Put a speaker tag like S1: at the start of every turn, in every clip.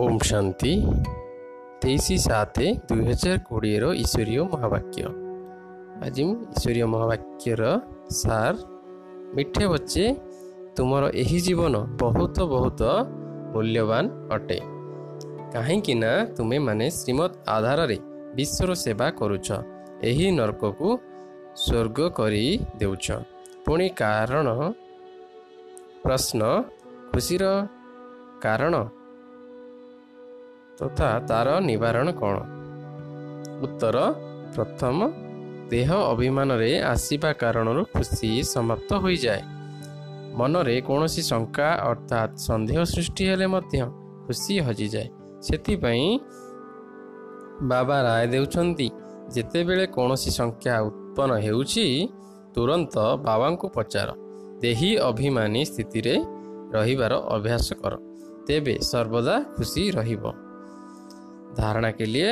S1: ଓମ୍ ଶାନ୍ତି ତେଇଶ ସାତ ଦୁଇହଜାର କୋଡ଼ିଏର ଈଶ୍ୱରୀୟ ମହାବାକ୍ୟ ଆଜି ମୁଁ ଈଶ୍ୱରୀୟ ମହାବାକ୍ୟର ସାର୍ ମିଠେ ବଚ୍ଚେ ତୁମର ଏହି ଜୀବନ ବହୁତ ବହୁତ ମୂଲ୍ୟବାନ ଅଟେ କାହିଁକି ନା ତୁମେମାନେ ଶ୍ରୀମତ୍ ଆଧାରରେ ବିଶ୍ୱର ସେବା କରୁଛ ଏହି ନର୍କକୁ ସ୍ୱର୍ଗ କରି ଦେଉଛ ପୁଣି କାରଣ ପ୍ରଶ୍ନ ଖୁସିର କାରଣ ତଥା ତାର ନିବାରଣ କ'ଣ? ଉତ୍ତର ପ୍ରଥମ ଦେହ ଅଭିମାନରେ ଆସିବା କାରଣରୁ ଖୁସି ସମାପ୍ତ ହୋଇଯାଏ। ମନରେ କୌଣସି ଶଙ୍କା ଅର୍ଥାତ୍ ସନ୍ଦେହ ସୃଷ୍ଟି ହେଲେ ମଧ୍ୟ ଖୁସି ହଜିଯାଏ। ସେଥିପାଇଁ ବାବା ରାୟ ଦେଉଛନ୍ତି ଯେତେବେଳେ କୌଣସି ସଂଖ୍ୟା ଉତ୍ପନ୍ନ ହେଉଛି ତୁରନ୍ତ ବାବାଙ୍କୁ ପଚାର। ଦେହି ଅଭିମାନୀ ସ୍ଥିତିରେ ରହିବାର ଅଭ୍ୟାସ କର। ତେବେ ସର୍ବଦା ଖୁସି ରହିବ। ଧାରଣା କେଲିଏ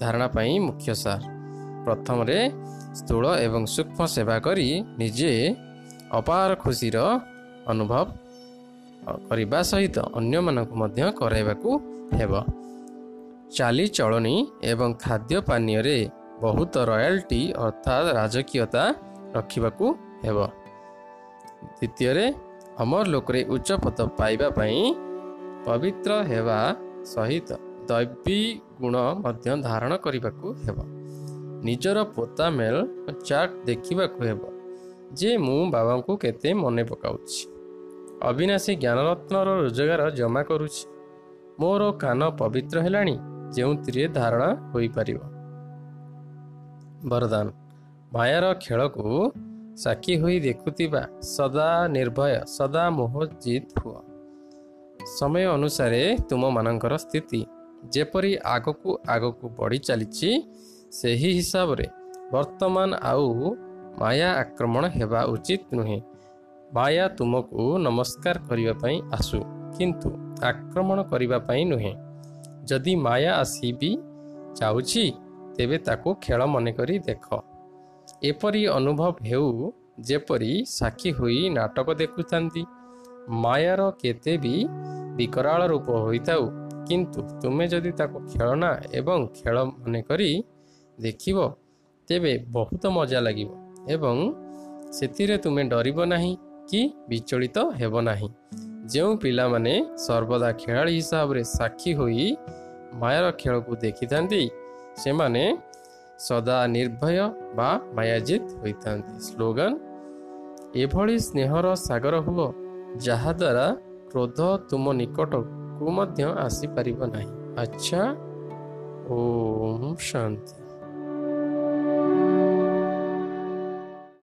S1: ଧାରଣା ପାଇଁ ମୁଖ୍ୟ ସାର। ପ୍ରଥମରେ ସ୍ଥୂଳ ଏବଂ ସୂକ୍ଷ୍ମ ସେବା କରି ନିଜେ ଅପାର ଖୁସିର ଅନୁଭବ କରିବା ସହିତ ଅନ୍ୟମାନଙ୍କୁ ମଧ୍ୟ କରାଇବାକୁ ହେବ। ଚାଲିଚଳଣି ଏବଂ ଖାଦ୍ୟ ପାନୀୟରେ ବହୁତ ରୟାଲ୍ଟି ଅର୍ଥାତ୍ ରାଜକୀୟତା ରଖିବାକୁ ହେବ। ଦ୍ୱିତୀୟରେ ଅମର ଲୋକରେ ଉଚ୍ଚ ପଦ ପାଇବା ପାଇଁ ପବିତ୍ର ହେବା ସହିତ ଦୈବୀ ଗୁଣ ମଧ୍ୟ ଧାରଣ କରିବାକୁ ହେବ। ନିଜର ପୋତା ମେଲ୍ ଚାଟ୍ ଦେଖିବାକୁ ହେବ ଯେ ମୁଁ ବାବାଙ୍କୁ କେତେ ମନେ ପକାଉଛି। ଅବିନାଶୀ ଜ୍ଞାନରତ୍ନର ରୋଜଗାର ଜମା କରୁଛି। ମୋର କାନ ପବିତ୍ର ହେଲାଣି ଯେଉଁଥିରେ ଧାରଣା ହୋଇପାରିବ। ବରଦାନ ମାୟାର ଖେଳକୁ ସାକ୍ଷୀ ହୋଇ ଦେଖୁଥିବା ସଦା ନିର୍ଭୟ ସଦା ମୋହଜିତ ହୁଅ। ସମୟ ଅନୁସାରେ ତୁମମାନଙ୍କର ସ୍ଥିତି ଯେପରି ଆଗକୁ ଆଗକୁ ବଢ଼ି ଚାଲିଛି ସେହି ହିସାବରେ ବର୍ତ୍ତମାନ ଆଉ ମାୟା ଆକ୍ରମଣ ହେବା ଉଚିତ ନୁହେଁ। ମାୟା ତୁମକୁ ନମସ୍କାର କରିବା ପାଇଁ ଆସୁ କିନ୍ତୁ ଆକ୍ରମଣ କରିବା ପାଇଁ ନୁହେଁ। ଯଦି ମାୟା ଆସି ବି ଯାଉଛି ତେବେ ତାକୁ ଖେଳ ମନେକରି ଦେଖ। ଏପରି ଅନୁଭବ ହେଉ ଯେପରି ସାକ୍ଷୀ ହୋଇ ନାଟକ ଦେଖୁଥାନ୍ତି। ମାୟାର କେତେ ବି ବିକରାଳ ରୂପ ହୋଇଥାଉ କିନ୍ତୁ ତୁମେ ଯଦି ତାକୁ ଖେଳନା ଏବଂ ଖେଳ ମନେକରି ଦେଖିବ ତେବେ ବହୁତ ମଜା ଲାଗିବ ଏବଂ ସେଥିରେ ତୁମେ ଡରିବ ନାହିଁ କି ବିଚଳିତ ହେବ ନାହିଁ ଯେଉଁ ପିଲାମାନେ ସର୍ବଦା ଖେଳାଳି ହିସାବରେ ସାକ୍ଷୀ ହୋଇ ମାୟାର ଖେଳକୁ ଦେଖିଥାନ୍ତି ସେମାନେ ସଦା ନିର୍ଭୟ ବା ମାୟାଜିତ ହୋଇଥାନ୍ତି ସ୍ଲୋଗାନ ଏଭଳି ସ୍ନେହର ସାଗର ହୁଅ ଯାହାଦ୍ୱାରା କ୍ରୋଧ ତୁମ ନିକଟକୁ ମଧ୍ୟ ଆସିପାରିବ ନାହିଁ ଆଚ୍ଛା ଓମ୍ ଶାନ୍ତି